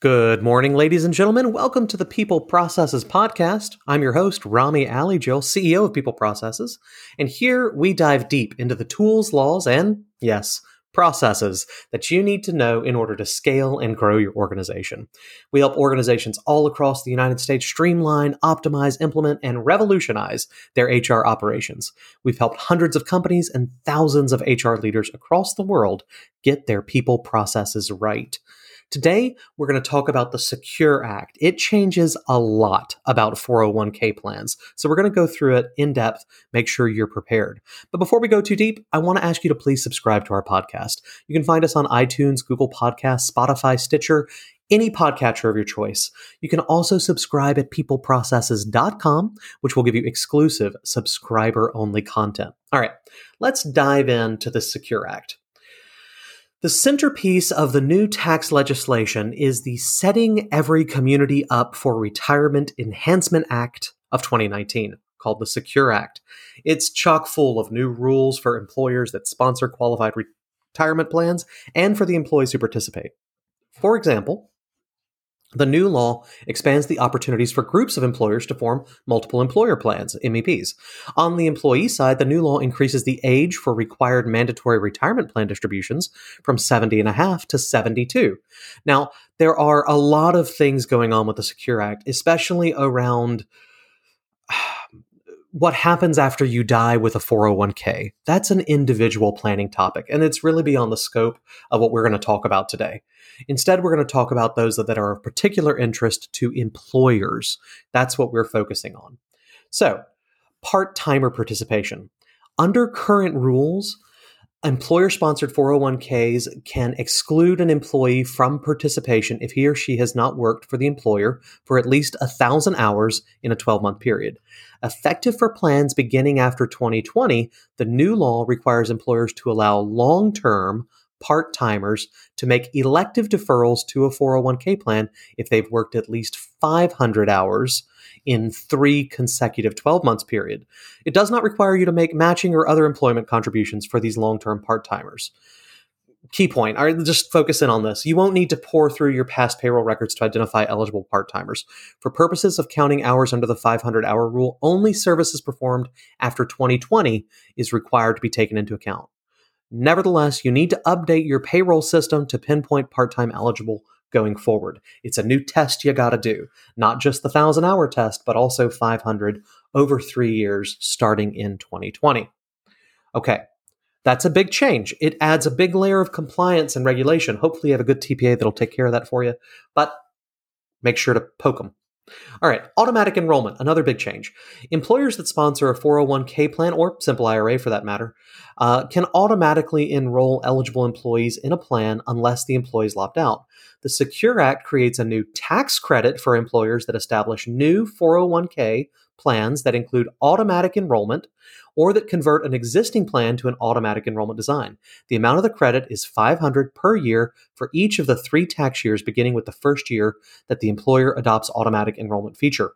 Good morning, ladies and gentlemen. Welcome to the People Processes Podcast. I'm your host, Rami Alijil, CEO of People Processes. And here we dive deep into the tools, laws, and, yes, processes that you need to know in order to scale and grow your organization. We help organizations all across the United States streamline, optimize, implement, and revolutionize their HR operations. We've helped hundreds of companies and thousands of HR leaders across the world get their people processes right. Today, we're going to talk about the Secure Act. It changes a lot about 401k plans. So we're going to go through it in depth, make sure you're prepared. But before we go too deep, I want to ask you to please subscribe to our podcast. You can find us on iTunes, Google Podcasts, Spotify, Stitcher, any podcatcher of your choice. You can also subscribe at peopleprocesses.com, which will give you exclusive subscriber only content. All right, let's dive into the Secure Act. The centerpiece of the new tax legislation is the Setting Every Community Up for Retirement Enhancement Act of 2019, called the Secure Act. It's chock full of new rules for employers that sponsor qualified retirement plans and for the employees who participate. For example, the new law expands the opportunities for groups of employers to form multiple employer plans, MEPs. On the employee side, the new law increases the age for required mandatory retirement plan distributions from 70 and a half to 72. Now, there are a lot of things going on with the Secure Act, especially around what happens after you die with a 401k. That's an individual planning topic, and it's really beyond the scope of what we're going to talk about today. Instead, we're going to talk about those that are of particular interest to employers. That's what we're focusing on. So, part timer participation. Under current rules, employer sponsored 401ks can exclude an employee from participation if he or she has not worked for the employer for at least thousand hours in a 12 month period. Effective for plans beginning after 2020, the new law requires employers to allow long term part timers to make elective deferrals to a 401k plan if they've worked at least 500 hours in three consecutive 12 months period. It does not require you to make matching or other employment contributions for these long term part timers. Key point, I just focus in on this. You won't need to pore through your past payroll records to identify eligible part timers. For purposes of counting hours under the 500 hour rule, only services performed after 2020 is required to be taken into account. Nevertheless, you need to update your payroll system to pinpoint part time eligible going forward. It's a new test you got to do, not just the 1,000 hour test, but also 500 over three years starting in 2020. Okay, that's a big change. It adds a big layer of compliance and regulation. Hopefully, you have a good TPA that'll take care of that for you, but make sure to poke them. All right, automatic enrollment, another big change. Employers that sponsor a 401k plan, or simple IRA for that matter, uh, can automatically enroll eligible employees in a plan unless the employees opt out. The Secure Act creates a new tax credit for employers that establish new 401k plans that include automatic enrollment or that convert an existing plan to an automatic enrollment design. The amount of the credit is 500 per year for each of the 3 tax years beginning with the first year that the employer adopts automatic enrollment feature.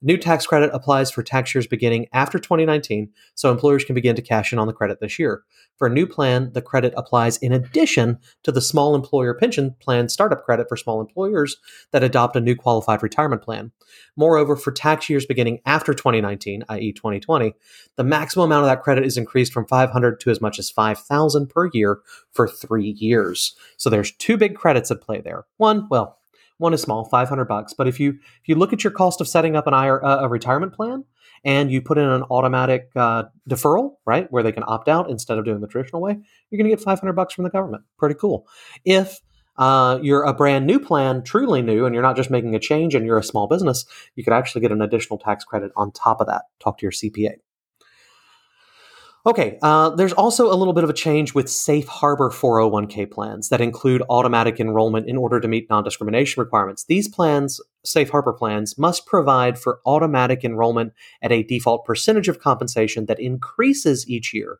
The new tax credit applies for tax years beginning after 2019, so employers can begin to cash in on the credit this year. For a new plan, the credit applies in addition to the small employer pension plan startup credit for small employers that adopt a new qualified retirement plan. Moreover, for tax years beginning after 2019, i.e. 2020, the maximum amount of that credit is increased from 500 to as much as 5000 per year for 3 years. So there's two big credits at play there. One, well, one is small, 500 bucks, but if you if you look at your cost of setting up an IR, uh, a retirement plan and you put in an automatic uh, deferral, right, where they can opt out instead of doing the traditional way, you're going to get 500 bucks from the government. Pretty cool. If uh, you're a brand new plan, truly new, and you're not just making a change and you're a small business, you could actually get an additional tax credit on top of that. Talk to your CPA. Okay, uh, there's also a little bit of a change with safe harbor 401k plans that include automatic enrollment in order to meet non discrimination requirements. These plans, safe harbor plans, must provide for automatic enrollment at a default percentage of compensation that increases each year.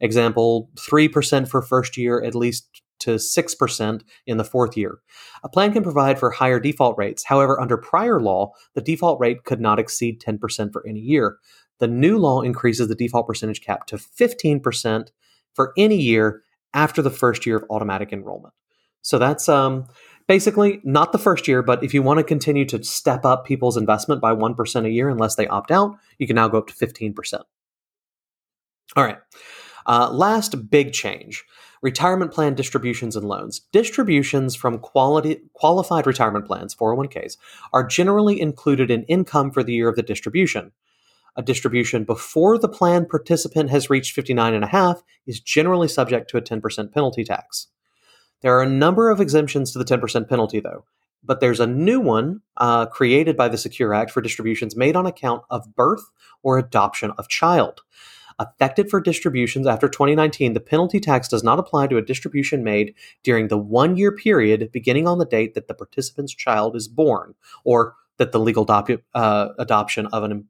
Example 3% for first year, at least to 6% in the fourth year. A plan can provide for higher default rates. However, under prior law, the default rate could not exceed 10% for any year. The new law increases the default percentage cap to 15% for any year after the first year of automatic enrollment. So that's um, Basically, not the first year, but if you want to continue to step up people's investment by 1% a year unless they opt out, you can now go up to 15%. All right. Uh, last big change retirement plan distributions and loans. Distributions from quality, qualified retirement plans, 401ks, are generally included in income for the year of the distribution. A distribution before the plan participant has reached 59 and a half is generally subject to a 10% penalty tax. There are a number of exemptions to the 10% penalty, though, but there's a new one uh, created by the Secure Act for distributions made on account of birth or adoption of child. Affected for distributions after 2019, the penalty tax does not apply to a distribution made during the one year period beginning on the date that the participant's child is born or that the legal uh, adoption of an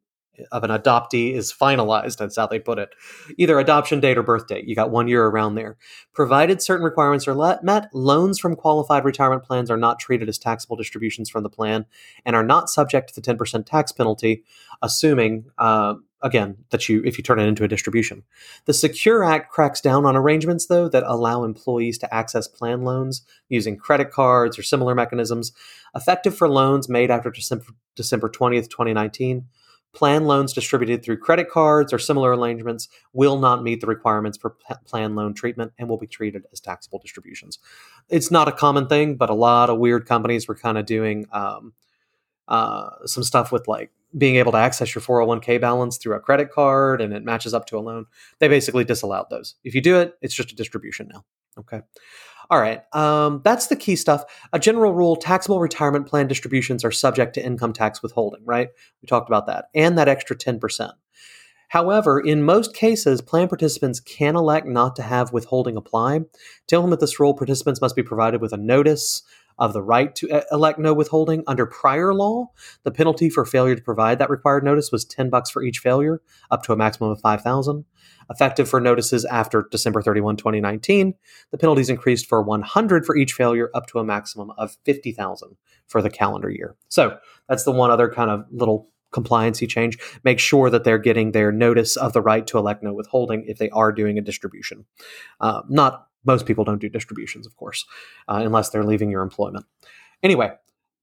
of an adoptee is finalized. That's how they put it. Either adoption date or birth date. You got one year around there. Provided certain requirements are let, met, loans from qualified retirement plans are not treated as taxable distributions from the plan and are not subject to the 10% tax penalty, assuming, uh, again, that you if you turn it into a distribution. The Secure Act cracks down on arrangements, though, that allow employees to access plan loans using credit cards or similar mechanisms, effective for loans made after December, December 20th, 2019 plan loans distributed through credit cards or similar arrangements will not meet the requirements for plan loan treatment and will be treated as taxable distributions. It's not a common thing, but a lot of weird companies were kind of doing um, uh, some stuff with like being able to access your 401k balance through a credit card and it matches up to a loan. They basically disallowed those. If you do it, it's just a distribution now. Okay. All right, um, that's the key stuff. A general rule taxable retirement plan distributions are subject to income tax withholding, right? We talked about that, and that extra 10%. However, in most cases, plan participants can elect not to have withholding apply. To implement this rule, participants must be provided with a notice of the right to uh, elect no withholding under prior law. The penalty for failure to provide that required notice was 10 bucks for each failure, up to a maximum of 5,000 effective for notices after December 31, 2019. The penalties increased for 100 for each failure, up to a maximum of 50,000 for the calendar year. So that's the one other kind of little compliancy change. Make sure that they're getting their notice of the right to elect no withholding if they are doing a distribution. Uh, not most people don't do distributions, of course, uh, unless they're leaving your employment. Anyway,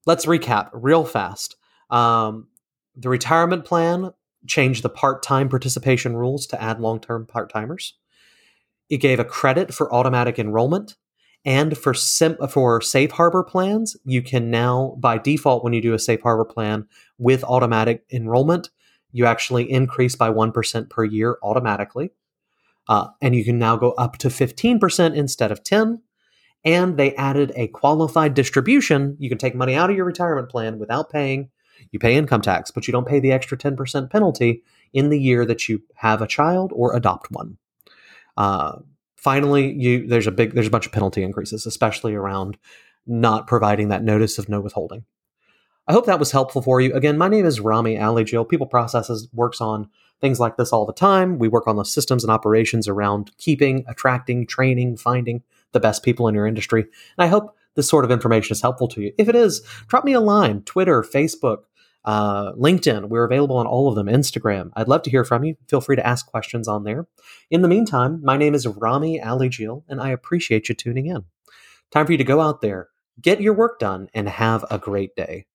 let's recap real fast. Um, the retirement plan changed the part time participation rules to add long term part timers. It gave a credit for automatic enrollment. And for sim- for safe harbor plans, you can now, by default, when you do a safe harbor plan with automatic enrollment, you actually increase by 1% per year automatically. Uh, and you can now go up to 15% instead of 10 and they added a qualified distribution you can take money out of your retirement plan without paying you pay income tax, but you don't pay the extra 10% penalty in the year that you have a child or adopt one. Uh, finally, you there's a big there's a bunch of penalty increases, especially around not providing that notice of no withholding. I hope that was helpful for you. Again, my name is Rami Alijil. People Processes works on things like this all the time. We work on the systems and operations around keeping, attracting, training, finding the best people in your industry. And I hope this sort of information is helpful to you. If it is, drop me a line, Twitter, Facebook, uh, LinkedIn. We're available on all of them. Instagram. I'd love to hear from you. Feel free to ask questions on there. In the meantime, my name is Rami Alijil, and I appreciate you tuning in. Time for you to go out there, get your work done, and have a great day.